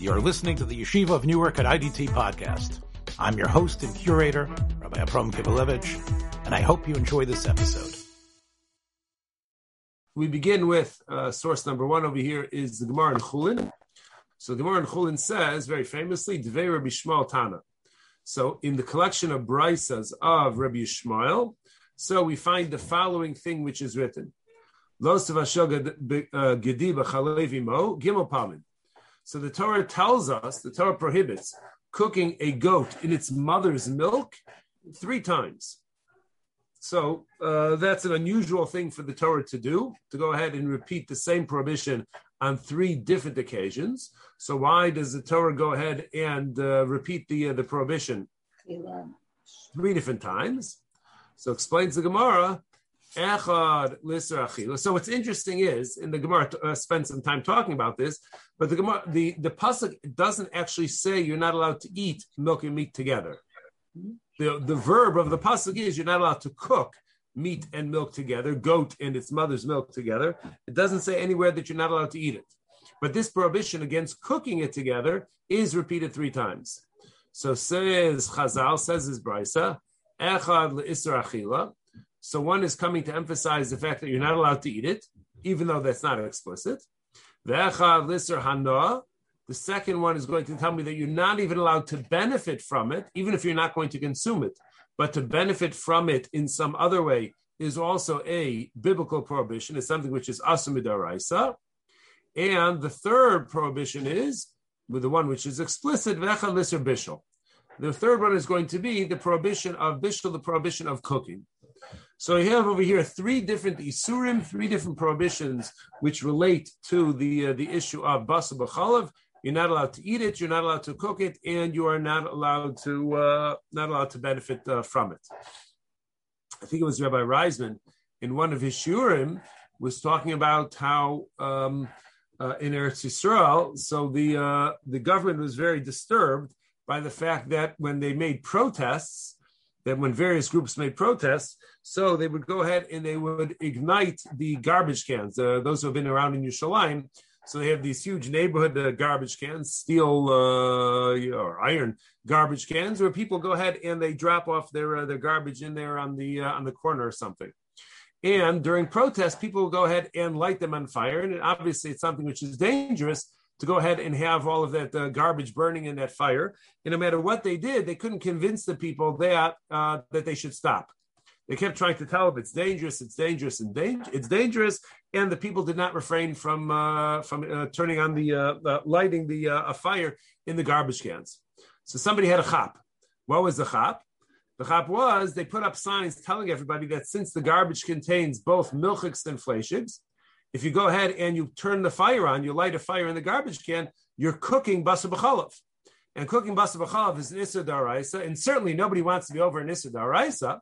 You're listening to the Yeshiva of Newark at IDT podcast. I'm your host and curator, Rabbi Abram Kibalevich, and I hope you enjoy this episode. We begin with uh, source number one over here is the Gemara in Chulin. So Gemara in Chulin says very famously, Dvei Rabbi Shmuel Tana. So in the collection of brisas of Rabbi Shmuel, so we find the following thing which is written. Lo Gedi Mo Gimel Pamin. So the Torah tells us, the Torah prohibits cooking a goat in its mother's milk three times. So uh, that's an unusual thing for the Torah to do, to go ahead and repeat the same prohibition on three different occasions. So why does the Torah go ahead and uh, repeat the uh, the prohibition three different times? So explains the Gemara So what's interesting is, in the Gemara uh, spent some time talking about this, but the Gemara, the the pasuk doesn't actually say you're not allowed to eat milk and meat together. The the verb of the pasuk is you're not allowed to cook meat and milk together, goat and its mother's milk together. It doesn't say anywhere that you're not allowed to eat it. But this prohibition against cooking it together is repeated three times. So says Chazal, says his brisa, Echad le'isra achila. So one is coming to emphasize the fact that you're not allowed to eat it, even though that's not explicit. The second one is going to tell me that you're not even allowed to benefit from it, even if you're not going to consume it. But to benefit from it in some other way is also a biblical prohibition. It's something which is asumidaraisa. And the third prohibition is with the one which is explicit. The third one is going to be the prohibition of bishul, the prohibition of cooking. So you have over here three different isurim, three different prohibitions which relate to the uh, the issue of basa b'chalav. You're not allowed to eat it. You're not allowed to cook it, and you are not allowed to uh, not allowed to benefit uh, from it. I think it was Rabbi Reisman in one of his shurim was talking about how um, uh, in Eretz Yisrael, so the uh, the government was very disturbed by the fact that when they made protests, that when various groups made protests, so they would go ahead and they would ignite the garbage cans. Uh, those who have been around in Yerushalayim, so they have these huge neighborhood uh, garbage cans, steel uh, or iron garbage cans, where people go ahead and they drop off their uh, their garbage in there on the uh, on the corner or something. And during protests, people will go ahead and light them on fire, and obviously it's something which is dangerous to go ahead and have all of that uh, garbage burning in that fire. And no matter what they did, they couldn't convince the people that uh, that they should stop. They kept trying to tell them it's dangerous, it's dangerous, and danger, it's dangerous, and the people did not refrain from uh, from uh, turning on the uh, lighting the uh, a fire in the garbage cans. So somebody had a chap. What was the chap? The chap was they put up signs telling everybody that since the garbage contains both milchiks and fleishigs, if you go ahead and you turn the fire on, you light a fire in the garbage can, you're cooking basa b'chalav. And cooking basa b'chalav is an issa daraisa, and certainly nobody wants to be over an issa daraisa.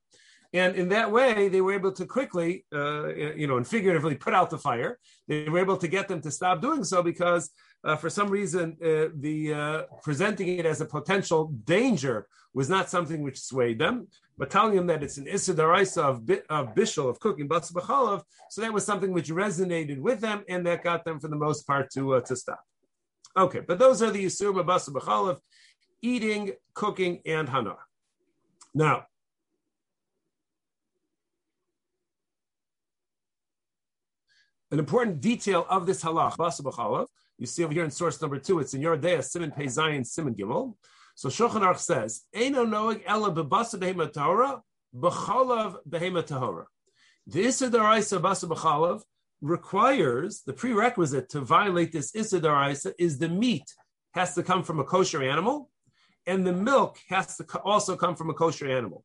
And in that way, they were able to quickly, uh, you know, and figuratively put out the fire. They were able to get them to stop doing so because, uh, for some reason, uh, the uh, presenting it as a potential danger was not something which swayed them. But telling them that it's an isidaraisa of, of bishul of cooking bats so that was something which resonated with them, and that got them for the most part to uh, to stop. Okay, but those are the yisur b'basa b'chalav, eating, cooking, and hana. Now, an important detail of this halach, basa You see over here in source number two, it's in your day, Simon Pei Zion, Simon Gimel. So Shulchan Aruch says, "Eino noeg ela bebasa behema tahora, b'chalav behema tahora." The Issa Daraisa basa b'chalav requires the prerequisite to violate this Issa Daraisa is the meat has to come from a kosher animal, and the milk has to also come from a kosher animal.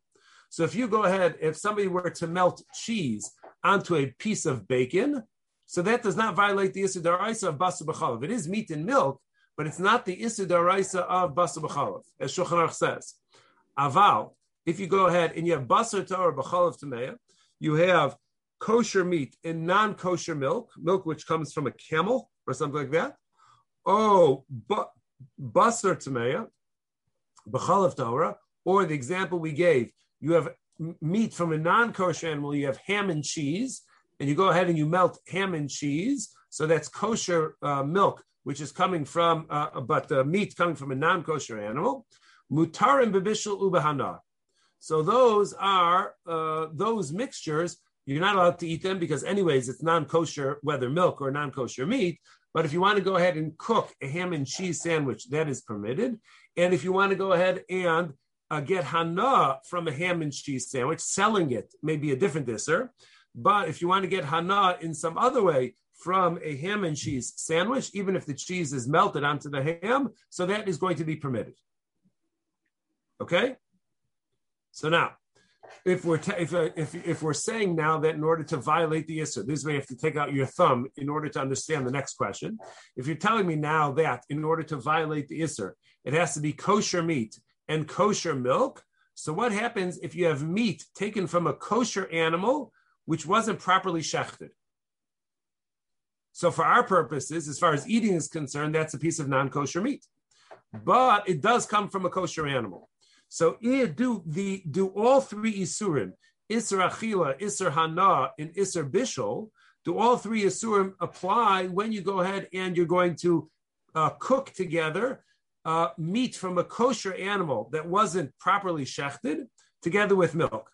So if you go ahead, if somebody were to melt cheese onto a piece of bacon, so that does not violate the Issa Daraisa of Basa B'chalav. It is meat and milk, but it's not the Issa Daraisa of Basa B'chalav, as Shulchan Aruch says. Aval, if you go ahead and you have Basa Torah B'chalav Tameya, you have kosher meat and non-kosher milk, milk which comes from a camel or something like that. Oh, but Basar Tameya, B'chalav Torah, or the example we gave, you have meat from a non-kosher animal, you have ham and cheese, and you go ahead and you melt ham and cheese, So that's kosher uh, milk, which is coming from, uh, but the meat coming from a non-kosher animal. Mutarim bebishul ubahana. So those are uh, those mixtures. You're not allowed to eat them because, anyways, it's non-kosher, whether milk or non-kosher meat. But if you want to go ahead and cook a ham and cheese sandwich, that is permitted. And if you want to go ahead and uh, get hana from a ham and cheese sandwich, selling it may be a different disser. But if you want to get hana in some other way from a ham and cheese sandwich, even if the cheese is melted onto the ham, so that is going to be permitted. Okay? So now, if we're t- if, uh, if if we're saying now that in order to violate the issur, this you have to take out your thumb in order to understand the next question. If you're telling me now that in order to violate the issur, it has to be kosher meat and kosher milk. So what happens if you have meat taken from a kosher animal which wasn't properly shechted? So for our purposes, as far as eating is concerned, that's a piece of non-kosher meat. But it does come from a kosher animal. So do the do all three isurim, isur achila, isur hana, and isur bishol, do all three isurim apply when you go ahead and you're going to uh, cook together uh, meat from a kosher animal that wasn't properly shechted together with milk?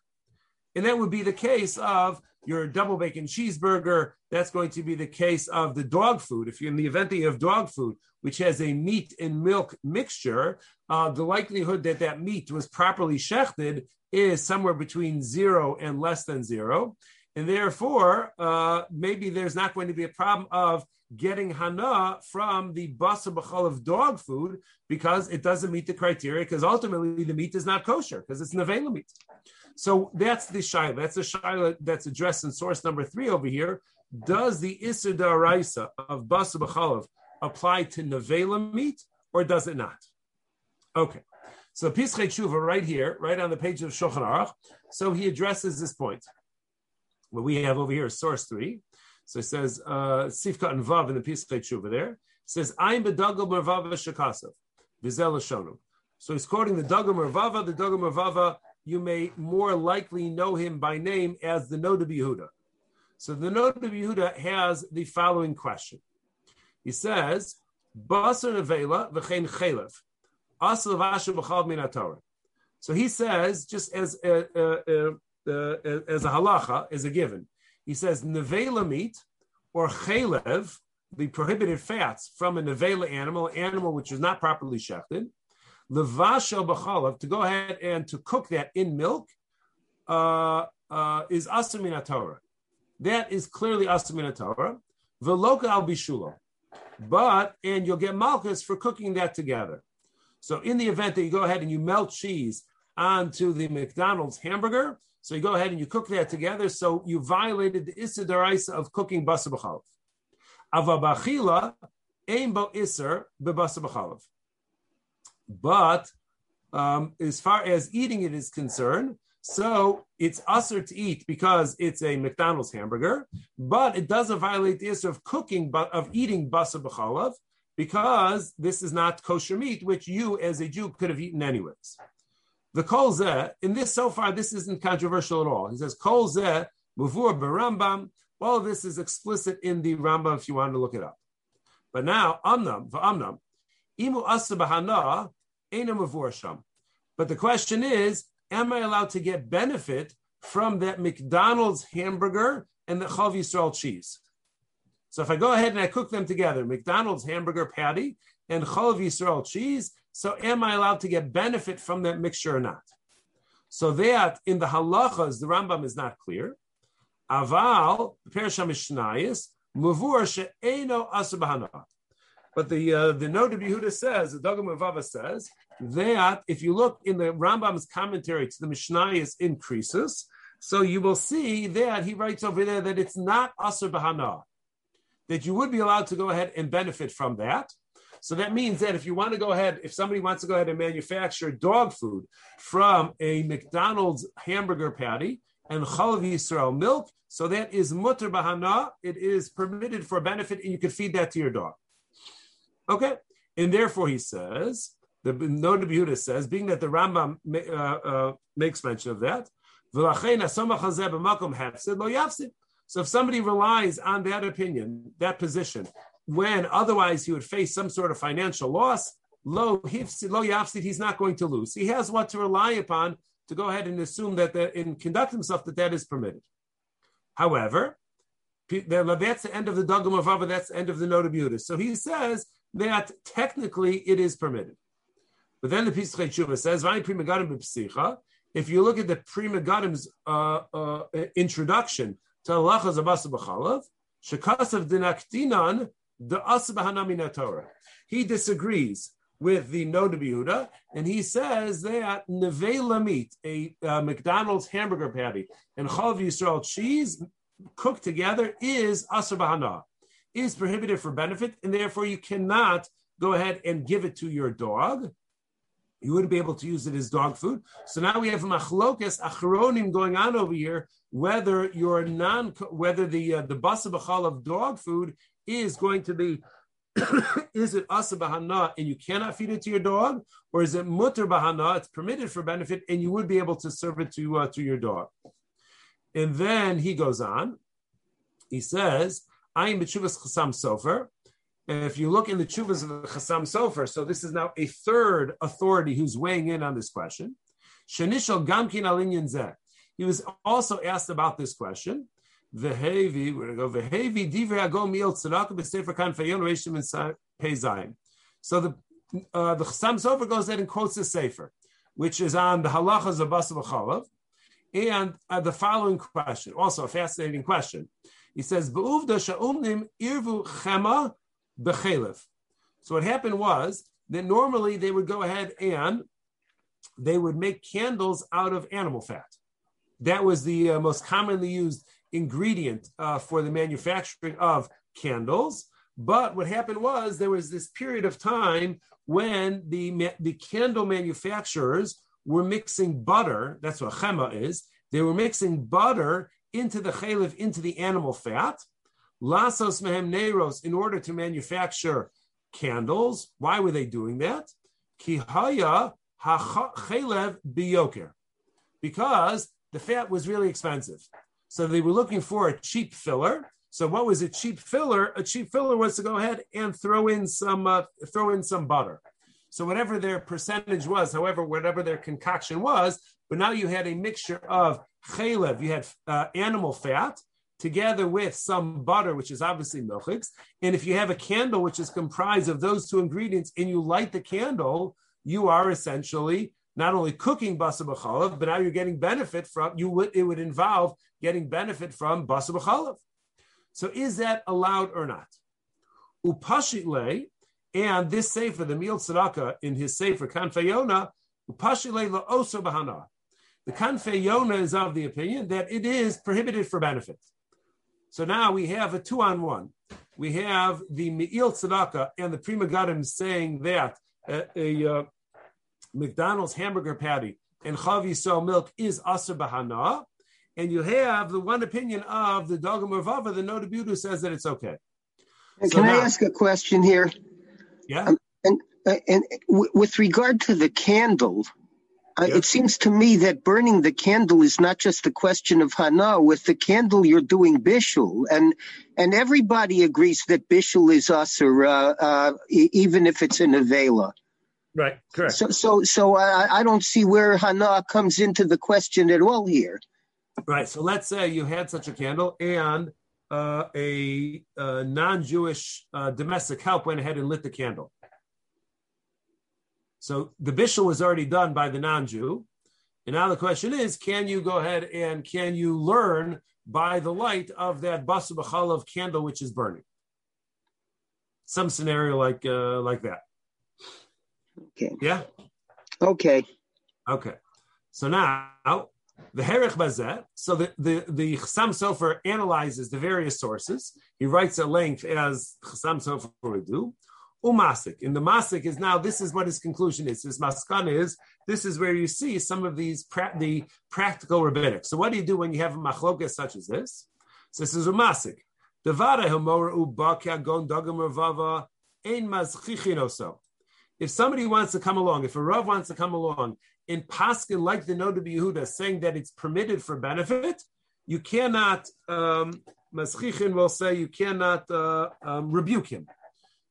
And that would be the case of your double bacon cheeseburger. That's going to be the case of the dog food. If you're in the event that you have dog food, which has a meat and milk mixture, uh, the likelihood that that meat was properly shechted is somewhere between zero and less than zero. And therefore, uh, maybe there's not going to be a problem of getting hana from the basa b'chal of dog food because it doesn't meet the criteria because ultimately the meat is not kosher because it's nevela meat. So that's the shaila. That's the shaila that's addressed in source number three over here. Does the Issa Daraisa of Basa B'chalav apply to Nevela meat or does it not? Okay. So Pischei Tshuva right here, right on the page of Shulchan Aruch. So he addresses this point. What we have over here is source three. So it says uh, Sifka and Vav in the Pischei Tshuva there. It says I'm bedagel mervava shakasav vizel shonu. So he's quoting the Dagel Mervava. The Dagel Mervava you may more likely know him by name as the Noda Yehuda. So the Noda Yehuda has the following question. He says, Basar Nevela v'chein chelev, asal v'ashu b'chal min So he says, just as a, a, a, as a halacha, as a given, he says nevela meat or chelev, the prohibited fats from a nevela animal, animal which is not properly shechted, levashel b'chalav, to go ahead and to cook that in milk, uh, uh, is asamin Torah. That is clearly asamin Torah. Veloka al bishulo. But, and you'll get malchus for cooking that together. So in the event that you go ahead and you melt cheese onto the McDonald's hamburger, so you go ahead and you cook that together. So you violated the Issa of cooking basa b'chalav. Avabachila, aim bo Isser b'basa b'chalav. But um, as far as eating it is concerned, so it's usher to eat because it's a McDonald's hamburger, but it doesn't violate the issue of cooking, but of eating basa b'chalav because this is not kosher meat, which you as a Jew could have eaten anyways. The kol zeh, in this so far, this isn't controversial at all. He says kol zeh muvur berambam. All of this is explicit in the Rambam if you want to look it up. But now amnam v'amnam imu asa b'hana but the question is, am I allowed to get benefit from that McDonald's hamburger and the Chalav Yisrael cheese? So if I go ahead and I cook them together, McDonald's hamburger patty and Chalav Yisrael cheese, so am I allowed to get benefit from that mixture or not? So that in the halachas, the Rambam is not clear. Aval, Persham Mishnayis, Mavur she'eno asabahana. But the uh, the Noda Yehuda says, the Dagam Vava says that if you look in the Rambam's commentary to the Mishnayos increases, so you will see that he writes over there that it's not Asr Bahana, that you would be allowed to go ahead and benefit from that. So that means that if you want to go ahead, if somebody wants to go ahead and manufacture dog food from a McDonald's hamburger patty and Chalav Yisrael milk, so that is mutter bahana, it is permitted for benefit, and you can feed that to your dog. Okay, and therefore he says the Noda Yehuda says, being that the Rambam uh, uh, makes mention of that, So if somebody relies on that opinion, that position, when otherwise he would face some sort of financial loss, lo yafsid, he's not going to lose. He has what to rely upon to go ahead and assume that the, and conduct himself that that is permitted. However, that's the end of the dogma of Ava, that's the end of the of So he says that technically it is permitted. But then the Pischei Tshuva says, if you look at the Pri Megadim's uh, uh, introduction to Halachas Abasa B'chalav, Shekasav Dinaktinan, the Torah. He disagrees with the Noda Yehuda, and he says that nevela meat, a uh, McDonald's hamburger patty, and Chalav Yisrael cheese cooked together is asabahana, is prohibited for benefit, and therefore you cannot go ahead and give it to your dog. You wouldn't be able to use it as dog food. So now we have machlokas achronim going on over here, whether your non, whether the uh, the basa of dog food is going to be is it asa bahana and you cannot feed it to your dog, or is it mutter bahana? It's permitted for benefit, and you would be able to serve it to uh, to your dog. And then he goes on. He says, "I am b'tshuvas chasam sofer." If you look in the chuvas of the chasam sofer, so this is now a third authority who's weighing in on this question. Shenishal gamkin alinyan zeh. He was also asked about this question. Vehevi, we're going to go Vehevi divrei agom miel tzedakah b'sefer kan fayon reishim and pei So the uh, the Chassam Sofer goes ahead and quotes the Sefer, which is on the halachas of Basa Chalav, and uh, the following question, also a fascinating question. He says, "Be'uvda sha'umnim irvu chema b'chelev." So what happened was that normally they would go ahead and they would make candles out of animal fat. That was the uh, most commonly used ingredient uh, for the manufacturing of candles. But what happened was there was this period of time when the, the candle manufacturers were mixing butter. That's what chema is. They were mixing butter into the chalev, into the animal fat. Lasos mehem neiros, in order to manufacture candles. Why were they doing that? Kihaya chalev biyoker. Because the fat was really expensive. So they were looking for a cheap filler. So what was a cheap filler? A cheap filler was to go ahead and throw in some uh, throw in some butter. So whatever their percentage was, however, whatever their concoction was, but now you had a mixture of chalev, you had uh, animal fat, together with some butter, which is obviously milchiks. And if you have a candle which is comprised of those two ingredients and you light the candle, you are essentially not only cooking basa b'chalav, but now you're getting benefit from you would it would involve getting benefit from basa b'chalav. So is that allowed or not? Upashitle, and this sefer, the me'il tzedakah in his sefer kanfeyona, upashitle la'oso bahana. The kanfeyona is of the opinion that it is prohibited for benefit. So now we have a two on one. We have the me'il tzedakah and the Pri Megadim saying that a, a, uh, McDonald's hamburger patty and Chavi so milk is Aser Bahana. And you have the one opinion of the Dogam Ravava, the Noda Budu says that it's okay. So Can now, I ask a question here? Yeah. Um, and uh, and w- with regard to the candle, uh, it seems to me that burning the candle is not just a question of hana. With the candle, you're doing bishul, and and everybody agrees that bishul is aser, uh, uh, even if it's in a vela. Right, correct. So, so, so I, I don't see where Hana comes into the question at all here. Right. So let's say you had such a candle and uh, a, a non-Jewish uh, domestic help went ahead and lit the candle. So the bishul was already done by the non-Jew. And now the question is, can you go ahead and can you learn by the light of that basu of candle which is burning? Some scenario like uh, like that. Okay. Yeah. Okay. Okay. So now the Herich Bazet. So the the the Chassam Sofer analyzes the various sources. He writes at length as Chassam Sofer would do. Umasik. And the Masik is now, this is what his conclusion is. His Maskan is, this is where you see some of these, pra- the practical rabbinic. So what do you do when you have a machlokas such as this? So this is Umasik. If somebody wants to come along, if a Rav wants to come along in Paskin, like the Noda Yehuda, saying that it's permitted for benefit, you cannot um, Maschichin will say you cannot uh, um, rebuke him.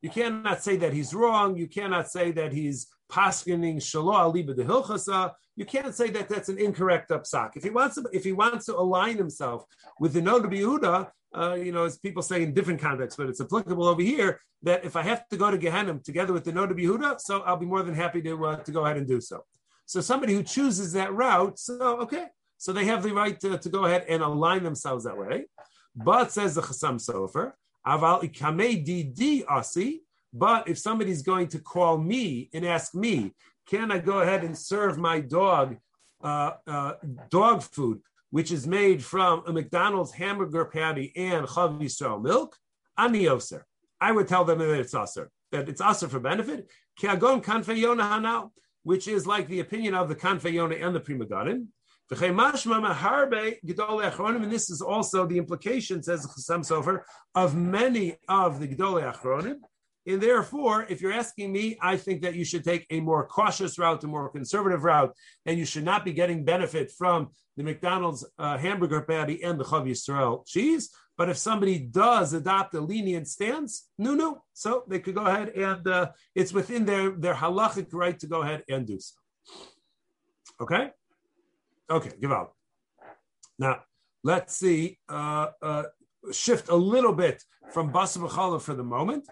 You cannot say that he's wrong. You cannot say that he's paskening shaloah aliba de hilchasa. You can't say that that's an incorrect upsak. If he wants to, if he wants to align himself with the Noda Yehuda, uh, you know, as people say in different contexts, but it's applicable over here that if I have to go to Gehenna together with the Noda Yehuda, so I'll be more than happy to uh, to go ahead and do so. So somebody who chooses that route, so okay, so they have the right to, to go ahead and align themselves that way. But says the Chassam Sofer, aval asi. But if somebody's going to call me and ask me, can I go ahead and serve my dog uh, uh, dog food, which is made from a McDonald's hamburger patty and Chalav Yisrael milk? Ani Yoser. I would tell them that it's aser, that it's aser for benefit. Hanal, which is like the opinion of the kanfe yona and the Pri Megadim. And this is also the implication, says Chassam Sofer, of many of the Gedolei Achronim. And therefore, if you're asking me, I think that you should take a more cautious route, a more conservative route, and you should not be getting benefit from the McDonald's uh, hamburger patty and the Chalav Yisrael cheese. But if somebody does adopt a lenient stance, no, no, so they could go ahead and uh, it's within their their halachic right to go ahead and do so. Okay, okay, give out. Now let's see. Uh, uh, shift a little bit from basa for the moment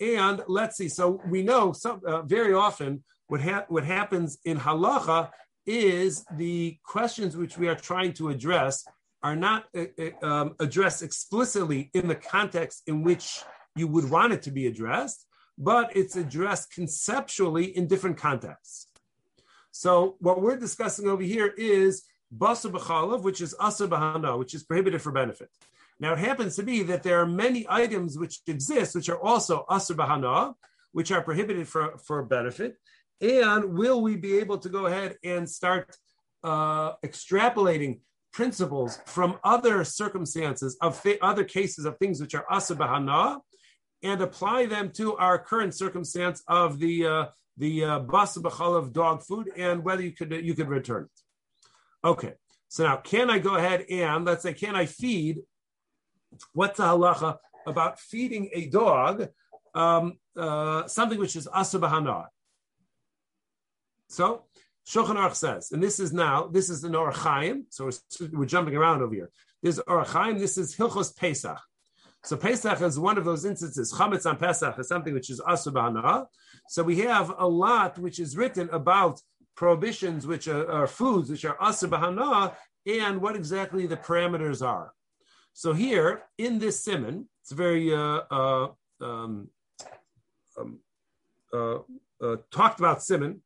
and let's see. So we know some uh, very often what ha- what happens in halacha is the questions which we are trying to address are not uh, uh, um, addressed explicitly in the context in which you would want it to be addressed, but it's addressed conceptually in different contexts. So what we're discussing over here is basa b'chalav, which is asa b'hana, which is prohibited for benefit. Now, it happens to be that there are many items which exist, which are also asr bahana, which are prohibited for, for benefit. And will we be able to go ahead and start uh, extrapolating principles from other circumstances of th- other cases of things which are asr bahana and apply them to our current circumstance of the uh, the uh, bas of dog food and whether you could you could return it. Okay, so now can I go ahead and let's say can I feed what's the halacha about feeding a dog um, uh, something which is asubahana? So Shulchan Aruch says, and this is now this is the Orach Chaim, so we're, we're, jumping around over here. This is Orach Chaim. This is Hilchos Pesach. So Pesach is one of those instances. Chametz on Pesach is something which is asubahana. So we have a lot which is written about prohibitions, which are, are foods which are asubahana, and what exactly the parameters are. So here in this simon, it's very uh, uh, um, um, uh, uh, talked about simon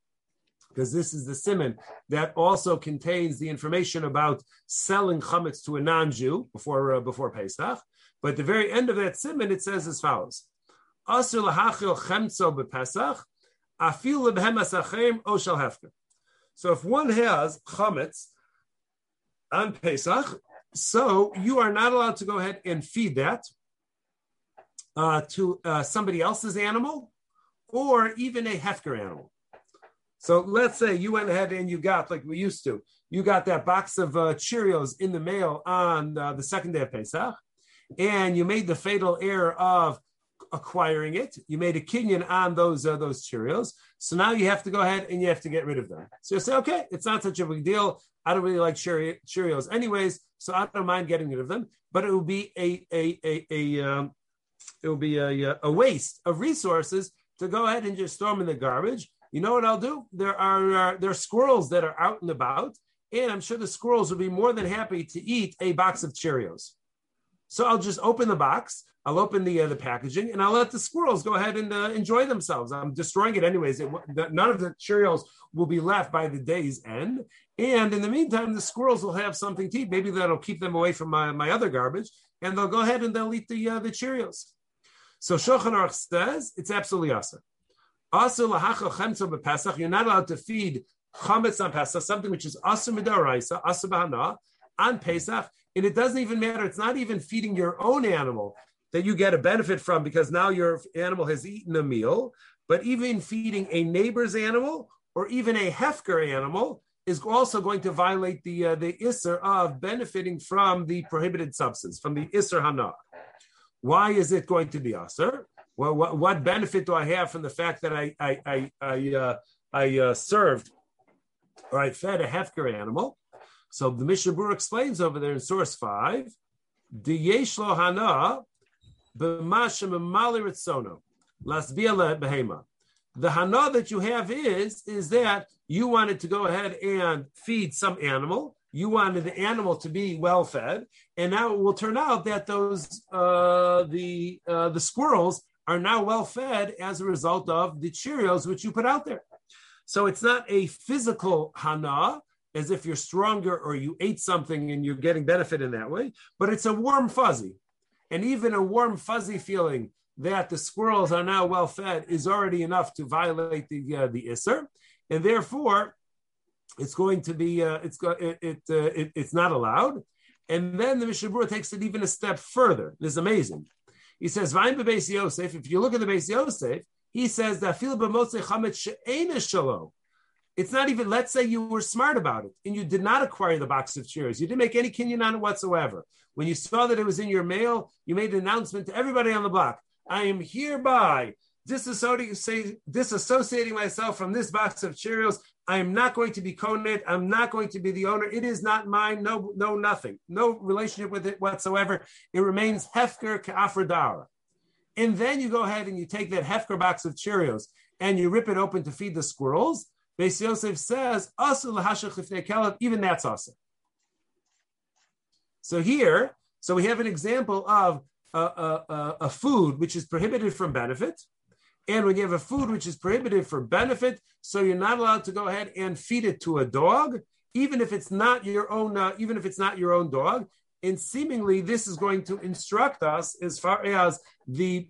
because this is the simon that also contains the information about selling chametz to a non-Jew before uh, before Pesach. But at the very end of that simon, it says as follows: Asur lahachil chemtzo bepesach, afil lebhem asachem o shel hefker. So if one has chametz on Pesach, so you are not allowed to go ahead and feed that uh, to uh, somebody else's animal or even a Hefker animal. So let's say you went ahead and you got, like we used to, you got that box of uh, Cheerios in the mail on uh, the second day of Pesach, and you made the fatal error of acquiring it. You made a kinyan on those uh, those Cheerios. So now you have to go ahead and you have to get rid of them. So you say, okay, it's not such a big deal. I don't really like Cheerios anyways, so I don't mind getting rid of them. But it will be a a a, a um, it will be a, a waste of resources to go ahead and just throw them in the garbage. You know what I'll do? There are uh, there are squirrels that are out and about, and I'm sure the squirrels will be more than happy to eat a box of Cheerios. So I'll just open the box. I'll open the uh, the packaging and I'll let the squirrels go ahead and uh, enjoy themselves. I'm destroying it anyways. It, none of the Cheerios will be left by the day's end. And in the meantime, the squirrels will have something to eat. Maybe that'll keep them away from my, my other garbage, and they'll go ahead and they'll eat the uh, the Cheerios. So Shulchan Aruch says it's absolutely awesome. Also, you're not allowed to feed chametz on Pesach, something which is asa midaraisa, asa on Pesach, and it doesn't even matter. It's not even feeding your own animal that you get a benefit from because now your animal has eaten a meal, but even feeding a neighbor's animal or even a hefker animal, is also going to violate the uh, the isser of benefiting from the prohibited substance, from the isser hana. Why is it going to be aser? Well, what, what, benefit do I have from the fact that I I I I, uh, I uh, served or I fed a hefker animal? So the Mishnah Berurah explains over there in source five, the yeshlo hana behema. The hana that you have is is that you wanted to go ahead and feed some animal. You wanted the animal to be well fed, and now it will turn out that those uh, the uh, the squirrels are now well fed as a result of the Cheerios which you put out there. So it's not a physical hana, as if you're stronger or you ate something and you're getting benefit in that way, but it's a warm fuzzy. And even a warm fuzzy feeling that the squirrels are now well fed is already enough to violate the uh, the isser, and therefore it's going to be uh, it's go, it, it, uh, it, it's not allowed. And then the Mishnah Berurah takes it even a step further. This is amazing. He says, "Vayim Yosef." If you look at the Beis Yosef, he says that fil b'motzei chametz she'ena shalom. It's not even, let's say you were smart about it and you did not acquire the box of Cheerios. You didn't make any kinyan on it whatsoever. When you saw that it was in your mail, you made an announcement to everybody on the block. I am hereby disassociating, myself from this box of Cheerios. I am not going to be Konet. I'm not going to be the owner. It is not mine. No, no, nothing. No relationship with it whatsoever. It remains Hefker Ka'afradara. And then you go ahead and you take that Hefker box of Cheerios and you rip it open to feed the squirrels. Beis Yosef says, even that's awesome. So here, so we have an example of a, a, a, food which is prohibited from benefit. And when you have a food which is prohibited for benefit, so you're not allowed to go ahead and feed it to a dog, even if it's not your own, uh, even if it's not your own dog. And seemingly, this is going to instruct us as far as the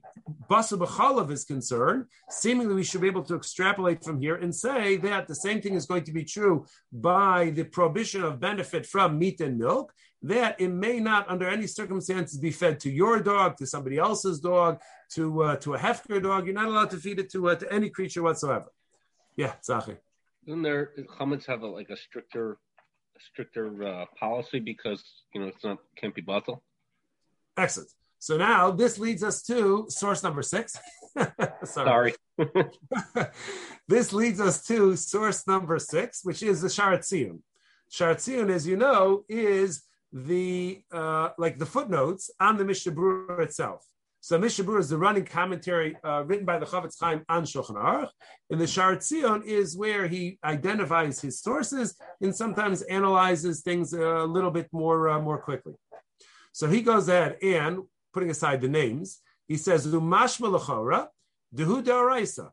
Basa B'chalav is concerned. Seemingly, we should be able to extrapolate from here and say that the same thing is going to be true by the prohibition of benefit from meat and milk, that it may not, under any circumstances, be fed to your dog, to somebody else's dog, to uh, to a hefker dog. You're not allowed to feed it to uh, to any creature whatsoever. Yeah, Zachi. Doesn't their comments have a, like a stricter stricter uh, policy because you know it's not can't be bottled. Excellent. So now this leads us to source number six. Sorry. this leads us to source number six, which is the Shaar Tzion. Sharatzion, as you know, is the uh, like the footnotes on the Mishnah Berurah itself. So Mishnah Berurah is the running commentary uh, written by the Chofetz Chaim on Shulchan Aruch, and the Shaar Tzion is where he identifies his sources and sometimes analyzes things a little bit more uh, more quickly. So he goes ahead and putting aside the names, he says Lumashma lechora dehu daraisa.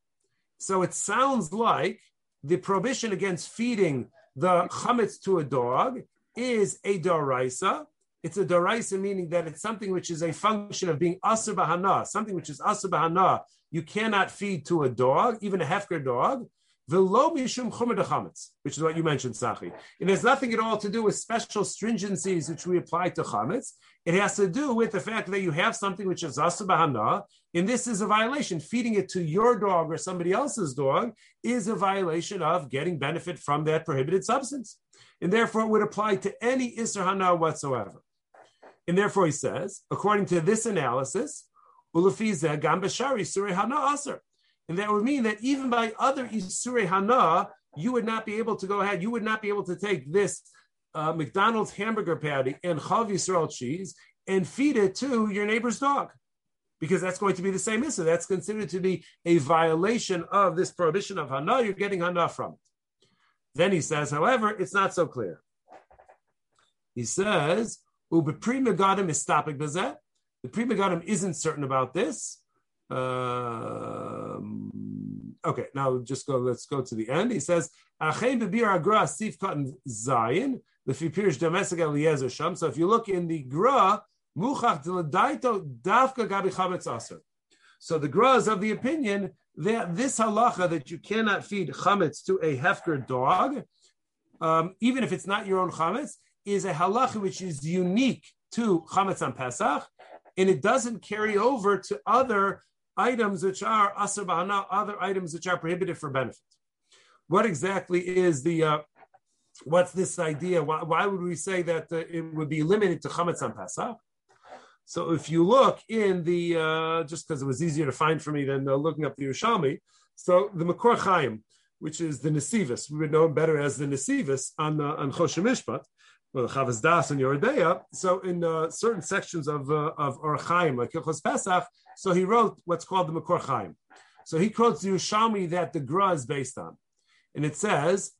So it sounds like the prohibition against feeding the chametz to a dog is a daraisa, it's a daraisa meaning that it's something which is a function of being asr bahana, something which is asr bahana. You cannot feed to a dog, even a hefker dog. Which is what you mentioned, Sachi. It has nothing at all to do with special stringencies which we apply to chametz. It has to do with the fact that you have something which is asr bahana, and this is a violation. Feeding it to your dog or somebody else's dog is a violation of getting benefit from that prohibited substance, and therefore it would apply to any isra hana whatsoever. And therefore, he says, according to this analysis, Ulufiza Gambashari Surah Hana Asr. and that would mean that even by other Isurei Hana, you would not be able to go ahead, you would not be able to take this uh, McDonald's hamburger patty and Chalav Yisrael cheese and feed it to your neighbor's dog. Because that's going to be the same issue. That's considered to be a violation of this prohibition of Hana. You're getting Hana from it. Then he says, however, it's not so clear. He says, Uber Megadim is stopping bezet. The Pri Megadim isn't certain about this. Um, okay, now just go. Let's go to the end. He says, "Achem bebir agra sif zayin the domestic eliezer sham." So if you look in the gra, gabi. So the gra is of the opinion that this halacha that you cannot feed chametz to a hefker dog, um, even if it's not your own chametz, is a halacha which is unique to chametz on Pesach, and it doesn't carry over to other items which are asr bahana, other items which are prohibited for benefit. What exactly is the uh, what's this idea? Why, why would we say that uh, it would be limited to chametz on Pesach? So if you look in the, uh, just because it was easier to find for me than uh, looking up the Yerushalmi, so the Makor Chaim, which is the Nesivis, we would know better as the Nesivis on the, on Choshen Mishpat, well, Chavaz Das and Yoredeya. So in uh, certain sections of uh, of Or Chaim, like Hilchos Pesach, so he wrote what's called the Makor Chaim. So he quotes the Yerushalmi that the Gra is based on, and it says,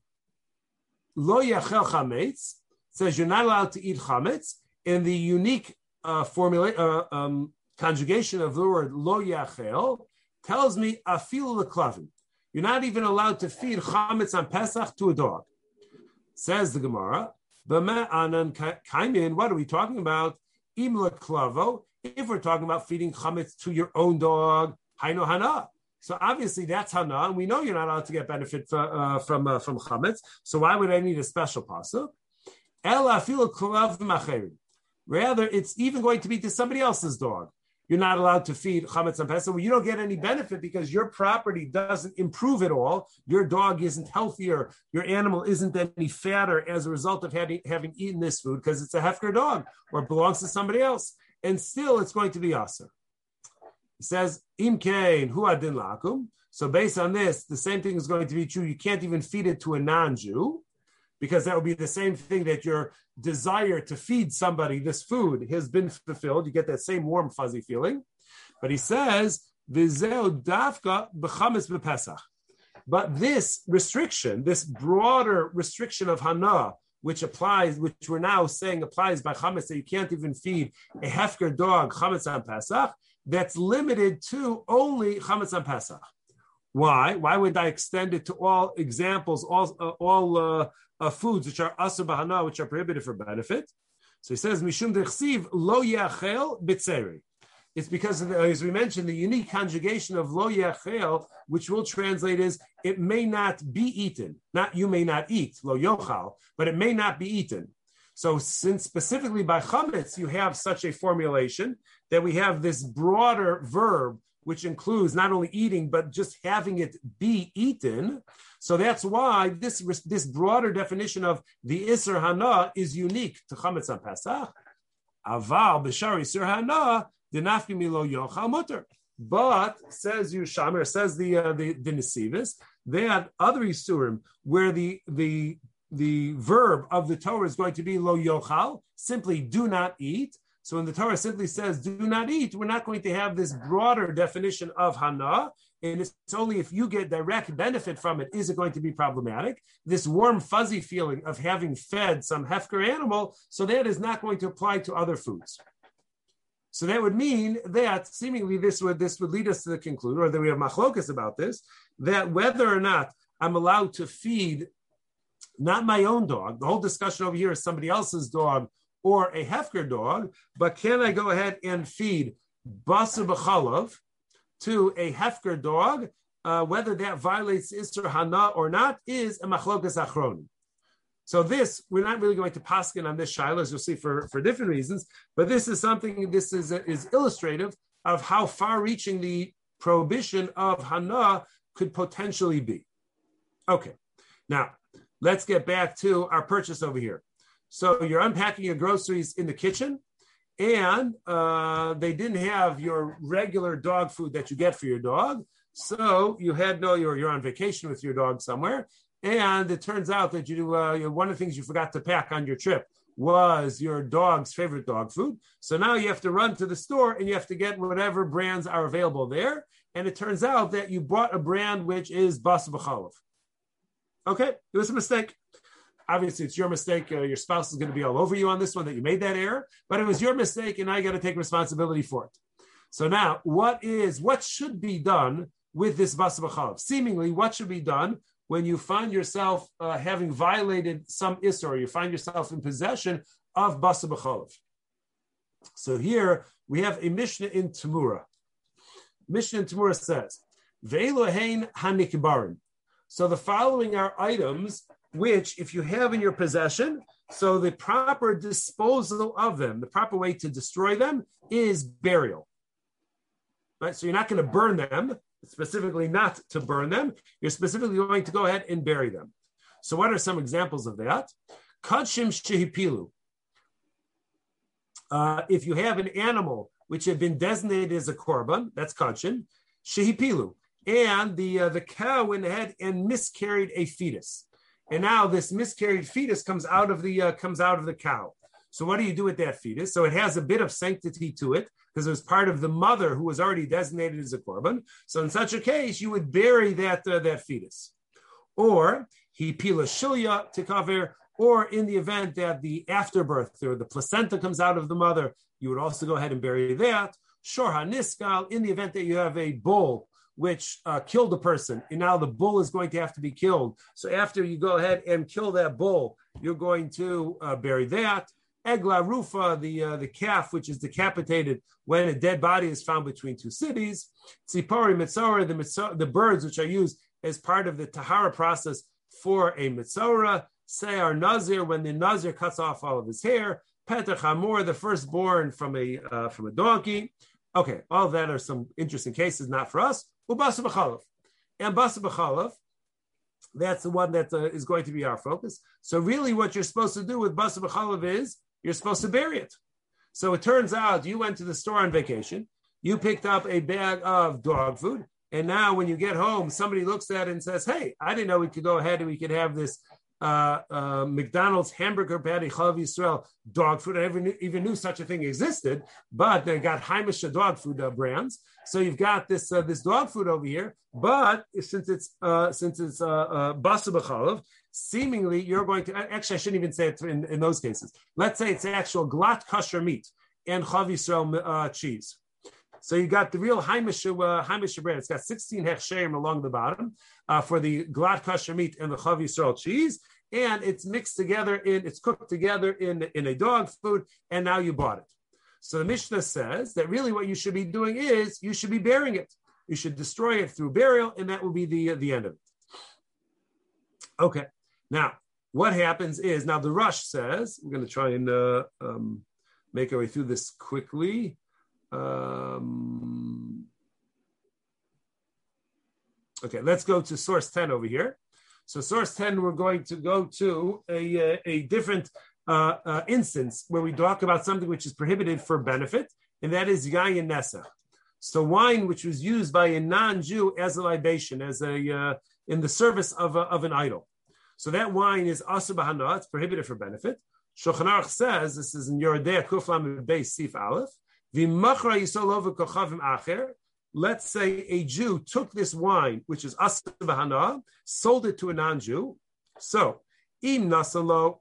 "Lo yachel chametz." Says you're not allowed to eat chametz. In the unique uh, formula uh, um, conjugation of the word lo yachel tells me afil leklavim. You're not even allowed to feed chametz on Pesach to a dog. Says the Gemara. Anan kaimin. What are we talking about? If we're talking about feeding chametz to your own dog, haino hana. So obviously that's hana, and we know you're not allowed to get benefit for, uh, from uh, from chametz. So why would I need a special pasuk? Rather, it's even going to be to somebody else's dog. You're not allowed to feed chametz and pesach. Well, you don't get any benefit because your property doesn't improve at all. Your dog isn't healthier. Your animal isn't any fatter as a result of having, having eaten this food because it's a hefker dog or belongs to somebody else. And still, it's going to be asa. He says, Im kain hu adin lakum. So based on this, the same thing is going to be true. You can't even feed it to a non-Jew because that would be the same thing that your desire to feed somebody this food has been fulfilled. You get that same warm, fuzzy feeling. But he says, dafka But this restriction, this broader restriction of hana, which applies, which we're now saying applies by chametz, that you can't even feed a hefker dog chametz on Pesach, that's limited to only chametz on Pesach. Why? Why would I extend it to all examples, all uh, all uh, uh, foods which are asur bahana, which are prohibited for benefit? So he says, Mishum dechsiv lo yachel bitzeri. It's because, the, as we mentioned, the unique conjugation of lo yachel, which we'll translate as it may not be eaten. Not you may not eat lo yochal, but it may not be eaten. So, since specifically by chametz you have such a formulation that we have this broader verb which includes not only eating but just having it be eaten. So that's why this this broader definition of the Isser Hana is unique to Chametz on Pesach. Aval b'shari Isser Hana dinafki milo yochal mutter. But says Yushamer, says the uh, the the Nesivis, had other Isurim where the the the verb of the Torah is going to be lo yochal, simply do not eat. So when the Torah simply says do not eat, we're not going to have this broader definition of hana. And it's only if you get direct benefit from it is it going to be problematic. This warm, fuzzy feeling of having fed some hefker animal, so that is not going to apply to other foods. So that would mean that seemingly this would this would lead us to the conclusion, or that we have machlokas about this, that whether or not I'm allowed to feed not my own dog, the whole discussion over here is somebody else's dog or a Hefker dog, but can I go ahead and feed Basa B'chalav to a Hefker dog, uh, whether that violates Isra Hana or not, is a Machlokas Achronim. So this, we're not really going to paskin on this shiloh, as you'll see for, for different reasons, but this is something, this is, is illustrative of how far-reaching the prohibition of Hana could potentially be. Okay, now let's get back to our purchase over here. So you're unpacking your groceries in the kitchen, and uh, they didn't have your regular dog food that you get for your dog. So you had no, you're, you're on vacation with your dog somewhere, and it turns out that you uh, one of the things you forgot to pack on your trip was your dog's favorite dog food. So now you have to run to the store and you have to get whatever brands are available there. And it turns out that you bought a brand which is Bas B'chalov. Okay, it was a mistake obviously it's your mistake. Uh, your spouse is going to be all over you on this one that you made that error, but it was your mistake, and I got to take responsibility for it. So now, what is what should be done with this basabachalav? Seemingly, what should be done when you find yourself uh, having violated some isra, you find yourself in possession of basabachalav. So here we have a Mishnah in Tamura. Mishnah in Tamura says, "Ve'elohein hanikbarim." So the following are items which, if you have in your possession, so the proper disposal of them, the proper way to destroy them is burial. Right? So you're not going to burn them, specifically not to burn them. You're specifically going to go ahead and bury them. So, what are some examples of that? Kachim shehipilu. Uh, if you have an animal which had been designated as a korban, that's kachim, shehipilu, and the uh, the cow went ahead and miscarried a fetus, and now this miscarried fetus comes out of the uh, comes out of the cow. So what do you do with that fetus? So it has a bit of sanctity to it because it was part of the mother who was already designated as a korban. So in such a case, you would bury that uh, that fetus, or he pila shilya to cover, or in the event that the afterbirth or the placenta comes out of the mother, you would also go ahead and bury that. Shorha niskal in the event that you have a bull which uh, killed a person, and now the bull is going to have to be killed. So after you go ahead and kill that bull, you're going to uh, bury that. Egla Rufa, the uh, the calf which is decapitated when a dead body is found between two cities. Tzipori Mitzora, the, the birds which are used as part of the Tahara process for a Mitzora. Sayar Nazir, when the Nazir cuts off all of his hair. Peter Chamor, the firstborn from a uh, from a donkey. Okay, all that are some interesting cases, not for us. Ubasa b'chalav. And basa b'chalav, that's the one that uh, is going to be our focus. So really what you're supposed to do with basa b'chalav is you're supposed to bury it. So it turns out you went to the store on vacation, you picked up a bag of dog food, and now when you get home, somebody looks at it and says, Hey, I didn't know we could go ahead and we could have this uh, uh, McDonald's hamburger patty Chalav Yisrael dog food. I never knew, even knew such a thing existed, but they got Heimisha dog food uh, brands. So you've got this uh, this dog food over here, but since it's uh, since it's uh, basa seemingly you're going to actually I shouldn't even say it in, in those cases. Let's say it's actual glatt kosher meat and Chalav Yisrael cheese. So you got the real Haimish, uh, bread. It's got 16 hechsherim along the bottom uh, for the glatt kosher meat and the Chalav Yisrael cheese. And it's mixed together in, it's cooked together in, in a dog food, and now you bought it. So the Mishnah says that really what you should be doing is you should be burying it. You should destroy it through burial, and that will be the, the end of it. Okay. Now, what happens is now the Rush says, we're going to try and uh, um, make our way through this quickly. Um, okay, let's go to source 10 over here. So source 10, we're going to go to a, a, different uh, uh, instance where we talk about something which is prohibited for benefit, and that is yayin nesa. So wine which was used by a non-Jew as a libation, as a uh, in the service of, a, of an idol. So that wine is asubahana, it's prohibited for benefit. Shulchan Aruch says, this is in Yoreh Deah Kuflam Beis Sif Aleph, Let's say a Jew took this wine, which is asabahana, sold it to a non-Jew. So, im nasalo,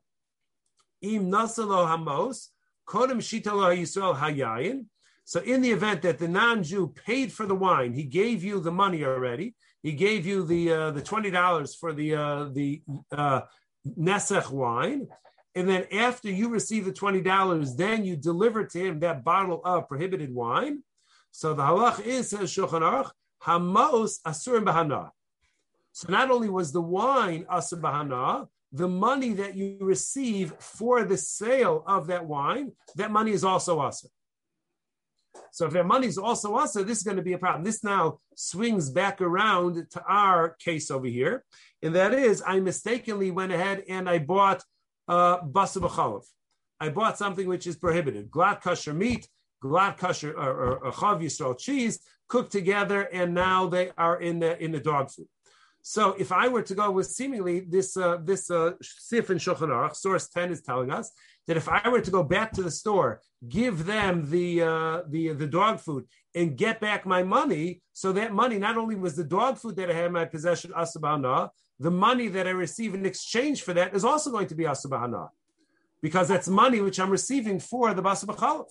im nasalo hamos, kodem shitalo Yisrael hayayin. So, in the event that the non-Jew paid for the wine, he gave you the money already. He gave you the uh, the twenty dollars for the uh, the uh, nesech wine, and then after you receive the $20, then you deliver to him that bottle of prohibited wine. So the halach is, says Shulchan Aruch, hamos asurim bahana. So not only was the wine asur bahana, the money that you receive for the sale of that wine, that money is also asur. So if that money is also asur, this is going to be a problem. This now swings back around to our case over here, and that is I mistakenly went ahead and I bought uh, I bought something which is prohibited. Glatt kosher meat, glatt kosher or, or, or chalav yisrael cheese cooked together, and now they are in the in the dog food. So if I were to go with seemingly this uh, this uh, sif and shulchan aruch, source ten is telling us that if I were to go back to the store, give them the uh, the the dog food, and get back my money, so that money not only was the dog food that I had in my possession asabana, the money that I receive in exchange for that is also going to be asubahana, because that's money which I'm receiving for the basabachalif.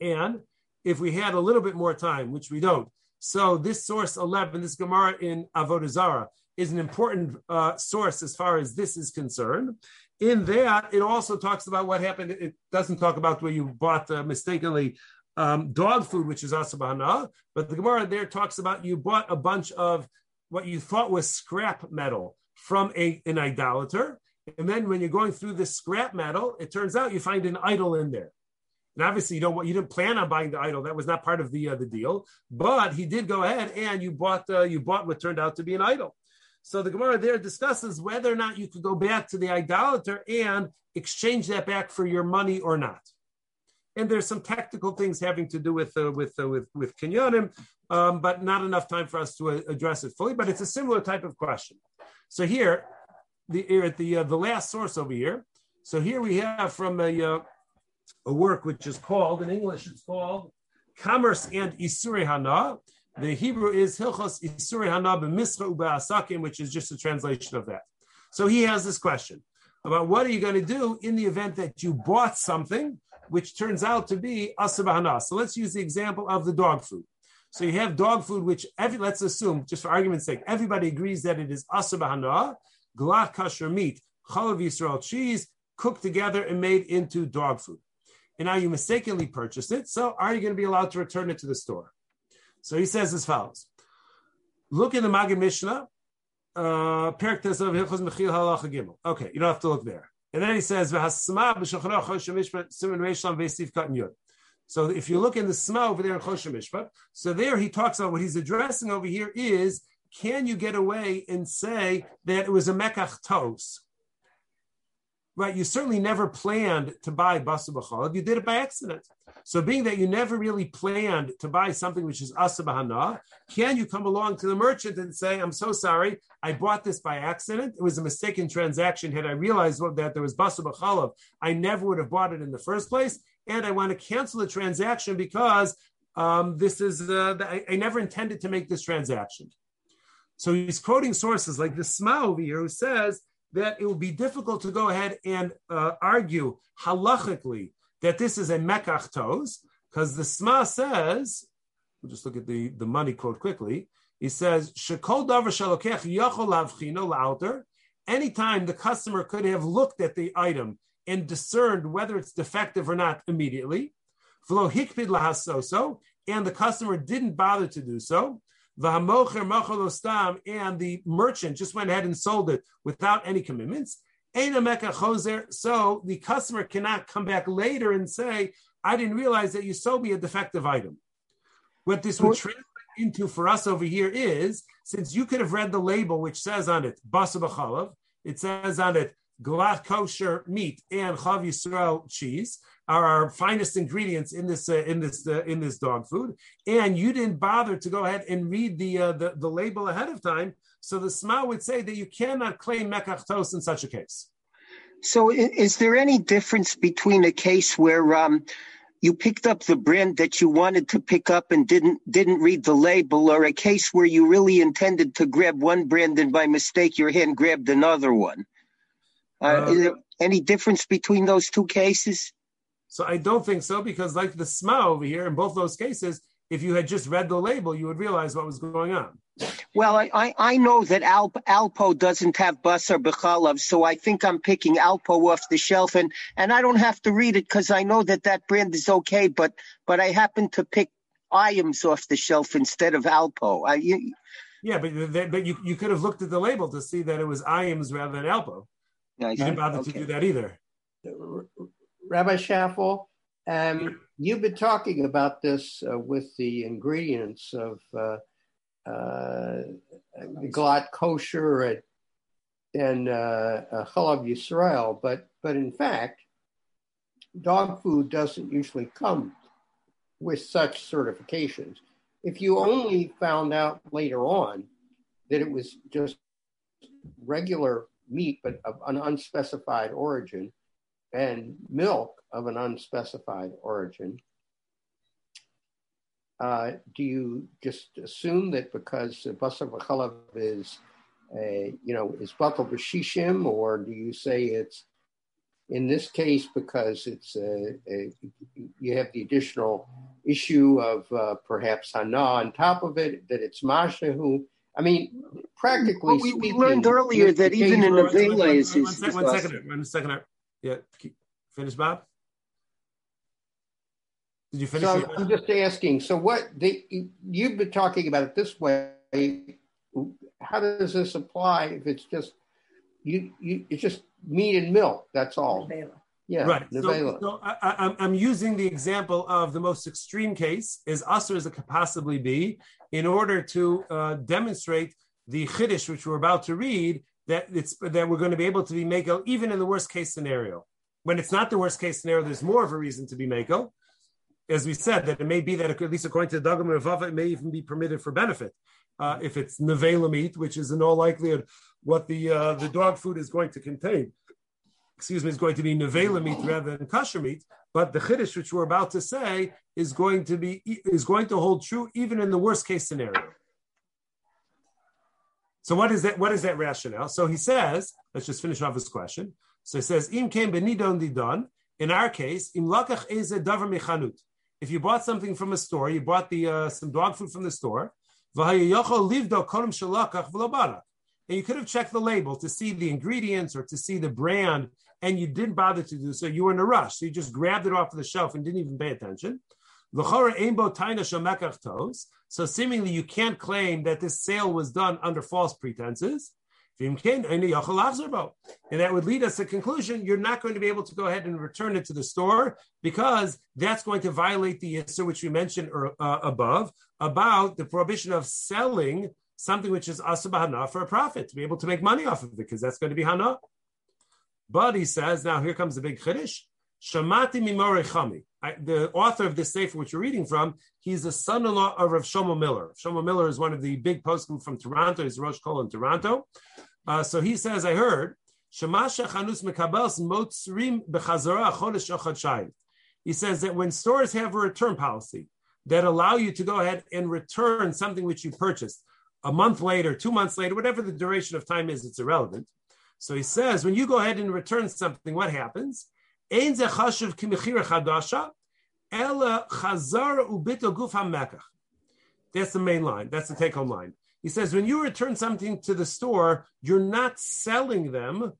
And if we had a little bit more time, which we don't, so this source 11, this Gemara in Avodah Avodazara, is an important uh, source as far as this is concerned. In that, it also talks about what happened. It doesn't talk about where you bought uh, mistakenly um, dog food, which is asabahana, but the Gemara there talks about you bought a bunch of what you thought was scrap metal from a, an idolater. And then when you're going through this scrap metal, it turns out you find an idol in there. And obviously, you don't you didn't plan on buying the idol. That was not part of the uh, the deal. But he did go ahead and you bought uh, you bought what turned out to be an idol. So the Gemara there discusses whether or not you could go back to the idolater and exchange that back for your money or not. And there's some technical things having to do with uh, with uh, with with kinyanim, um, but not enough time for us to uh, address it fully. But it's a similar type of question. So here, the here at the uh, the last source over here. So here we have from a uh, a work which is called in English. It's called Commerce and Isuri Hana. The Hebrew is Hilchos Isuri Hana b'Misra which is just a translation of that. So he has this question about what are you going to do in the event that you bought something which turns out to be asabahana. So let's use the example of the dog food. So you have dog food, which every let's assume, just for argument's sake, everybody agrees that it is asabahana, glat kosher meat, chalav Yisrael cheese, cooked together and made into dog food. And now you mistakenly purchased it. So are you going to be allowed to return it to the store? So he says as follows. Look in the Magid Mishnah, uh, Okay, you don't have to look there. And then he says, so if you look in the Sma over there in Choshen Mishpat, so there he talks about what he's addressing over here is, can you get away and say that it was a Mekach Tos? Right? You certainly never planned to buy Basa. You did it by accident. So being that you never really planned to buy something which is Asa B'hana, can you come along to the merchant and say, I'm so sorry, I bought this by accident. It was a mistaken transaction. Had I realized that there was Basa I never would have bought it in the first place. And I want to cancel the transaction because um, this is, uh, I, I never intended to make this transaction. So he's quoting sources like the Sma over here who says that it would be difficult to go ahead and uh, argue halachically that this is a mekach tos, because the Sma says, we'll just look at the, the money quote quickly. He says, Shekol davar shalokech yachol avchino la'alter. Anytime the customer could have looked at the item and discerned whether it's defective or not immediately, v'lo hikpid lahasoso, and the customer didn't bother to do so, and the merchant just went ahead and sold it without any commitments. So the customer cannot come back later and say, I didn't realize that you sold me a defective item. What this would translate into for us over here is since you could have read the label which says on it, Basa it says on it, Glat kosher meat and Chalav Yisrael cheese are our finest ingredients in this uh, in this uh, in this dog food, and you didn't bother to go ahead and read the, uh, the the label ahead of time. So the Sma would say that you cannot claim mekach in such a case. So, is there any difference between a case where um, you picked up the brand that you wanted to pick up and didn't didn't read the label, or a case where you really intended to grab one brand and by mistake your hand grabbed another one? Uh, uh is there any difference between those two cases? So I don't think so because, like the Sma over here, in both those cases, if you had just read the label, you would realize what was going on. Well, I, I know that Alp, Alpo doesn't have Basar Bechalav, so I think I'm picking Alpo off the shelf, and, and I don't have to read it because I know that that brand is okay, but but I happen to pick Iams off the shelf instead of Alpo. I, you, yeah, but, but you, you could have looked at the label to see that it was Iams rather than Alpo. Yeah, you didn't bother okay. to do that either. Rabbi Schaffel, um, you've been talking about this uh, with the ingredients of uh, uh, Glat kosher and, and uh, uh, Chalav Yisrael, but, but in fact, dog food doesn't usually come with such certifications. If you only found out later on that it was just regular meat, but of an unspecified origin, and milk of an unspecified origin, uh, do you just assume that because basar v'chalav is, a, you know, is batal b'shishim, or do you say it's in this case because it's a, a, you have the additional issue of uh, perhaps hana on top of it that it's mashahu. I mean, practically well, we, speaking, we learned earlier that even in Avela is, is, one, one, one second, one second. Yeah, finish, Bob. Did you finish? So I'm just asking. So what they you've been talking about it this way. How does this apply if it's just you? You it's just meat and milk. That's all. Yeah, right. So, so I, am using the example of the most extreme case, as usher as it could possibly be, in order to uh, demonstrate the chiddush which we're about to read that it's that we're going to be able to be mako even in the worst case scenario. When it's not the worst case scenario, there's more of a reason to be mako. As we said, that it may be that at least according to the Dagul Mervava, it may even be permitted for benefit. Uh, if it's nevela meat, which is in all likelihood what the uh, the dog food is going to contain. Excuse me, is going to be nevela meat rather than kosher meat. But the chiddush which we're about to say is going to be is going to hold true even in the worst case scenario. So what is that? What is that rationale? So he says, let's just finish off his question. So he says, Im came benidon didon. In our case, im lakach eze davar mechanut. If you bought something from a store, you bought the uh, some dog food from the store, and you could have checked the label to see the ingredients or to see the brand, and you didn't bother to do so. You were in a rush, so you just grabbed it off of the shelf and didn't even pay attention. So seemingly you can't claim that this sale was done under false pretenses. And that would lead us to conclusion you're not going to be able to go ahead and return it to the store because that's going to violate the issue which we mentioned uh, above about the prohibition of selling something which is asabahana for a profit to be able to make money off of it because that's going to be hana. But he says, now here comes the big chiddush. Shamati mimore chami the author of this sefer, which you're reading from, he's the son-in-law of Rav Shlomo Miller. Shlomo Miller is one of the big poskim from Toronto. He's Rosh Kollel in Toronto. Uh, so he says, I heard, He says that when stores have a return policy that allow you to go ahead and return something which you purchased a month later, two months later, whatever the duration of time is, it's irrelevant. So he says, when you go ahead and return something, what happens? That's the main line. That's the take-home line. He says, when you return something to the store, you're not selling them,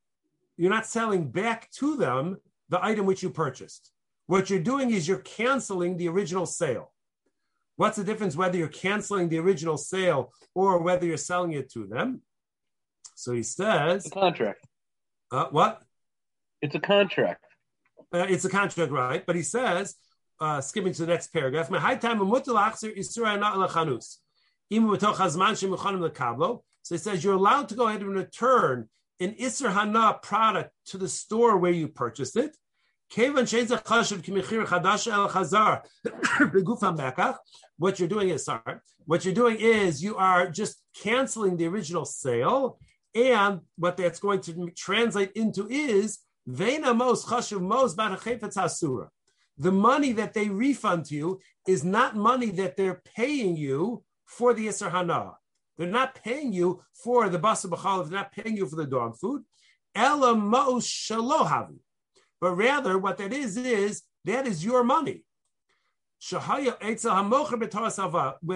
you're not selling back to them the item which you purchased. What you're doing is you're canceling the original sale. What's the difference whether you're canceling the original sale or whether you're selling it to them? So he says, a contract. Uh, what? It's a contract. Uh, it's a contract, right? But he says, uh, skipping to the next paragraph, my high time so he says you're allowed to go ahead and return an Isser Hana product to the store where you purchased it. what you're doing is sorry, what you're doing is you are just canceling the original sale, and what that's going to translate into is Vena most chashuv most hasura. The money that they refund to you is not money that they're paying you for the Isser Hana. They're not paying you for the basa b'chalav. They're not paying you for the dog food. Ela mos shalohavi. But rather, what that is is that is your money. When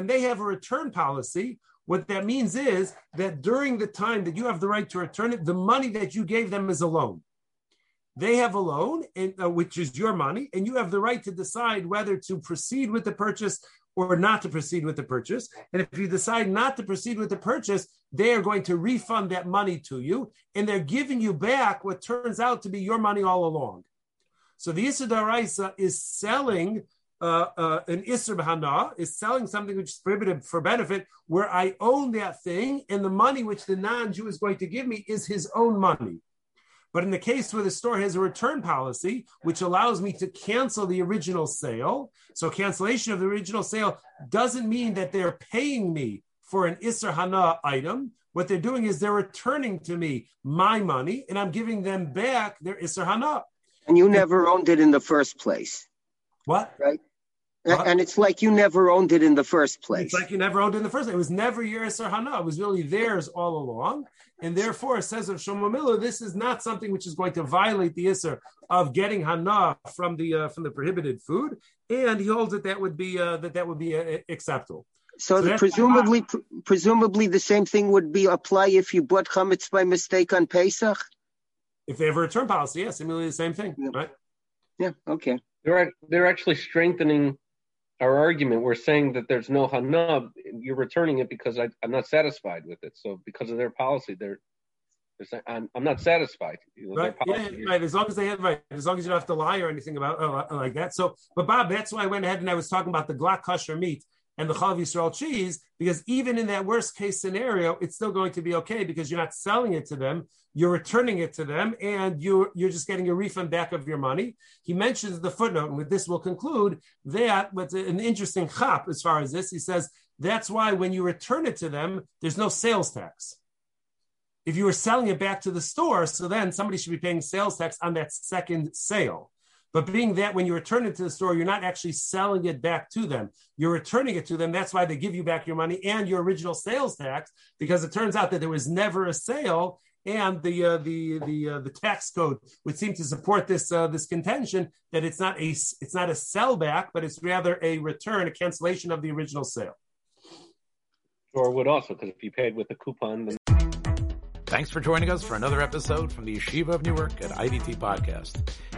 they have a return policy, what that means is that during the time that you have the right to return it, the money that you gave them is a loan. They have a loan, and, uh, which is your money, and you have the right to decide whether to proceed with the purchase or not to proceed with the purchase. And if you decide not to proceed with the purchase, they are going to refund that money to you, and they're giving you back what turns out to be your money all along. So the Issa is selling uh, uh, an Isser B'Hana, is selling something which is prohibited for benefit, where I own that thing, and the money which the non-Jew is going to give me is his own money. But in the case where the store has a return policy, which allows me to cancel the original sale, so cancellation of the original sale doesn't mean that they're paying me for an Isser Hana item. What they're doing is they're returning to me my money and I'm giving them back their Isser Hana. And you never owned it in the first place. What? Right? And it's like you never owned it in the first place. It's like you never owned it in the first place. It was never your Isser Hana. It was really theirs all along. And therefore, it says of Shlomo Miller, this is not something which is going to violate the Isser of getting Hana from the uh, from the prohibited food. And he holds that that would be uh, that that would be uh, acceptable. So, so presumably, pr- presumably the same thing would be apply if you bought chametz by mistake on Pesach. If they have a return policy, yes, similarly the same thing, yeah. right? Yeah. Okay. They're they're actually strengthening our argument, we're saying that there's no hanab. You're returning it because I, am not satisfied with it. So because of their policy, they're, they're saying I'm, I'm not satisfied. Right. Yeah, right. As long as they have right. As long as you don't have to lie or anything about oh, like that. So, but Bob, that's why I went ahead and I was talking about the glatt kosher meat and the Chalav Yisrael cheese, because even in that worst case scenario, it's still going to be okay because you're not selling it to them, you're returning it to them, and you're, you're just getting a refund back of your money. He mentions the footnote, and with this we'll conclude that, but an interesting chap as far as this, he says, that's why when you return it to them, there's no sales tax. If you were selling it back to the store, so then somebody should be paying sales tax on that second sale. But being that when you return it to the store, you're not actually selling it back to them. You're returning it to them. That's why they give you back your money and your original sales tax, because it turns out that there was never a sale. And the uh, the the uh, the tax code would seem to support this uh, this contention that it's not a it's not a sellback, but it's rather a return, a cancellation of the original sale. Or would also, because if you paid with a coupon, then Thanks for joining us for another episode from the Yeshiva of Newark at IDT Podcast.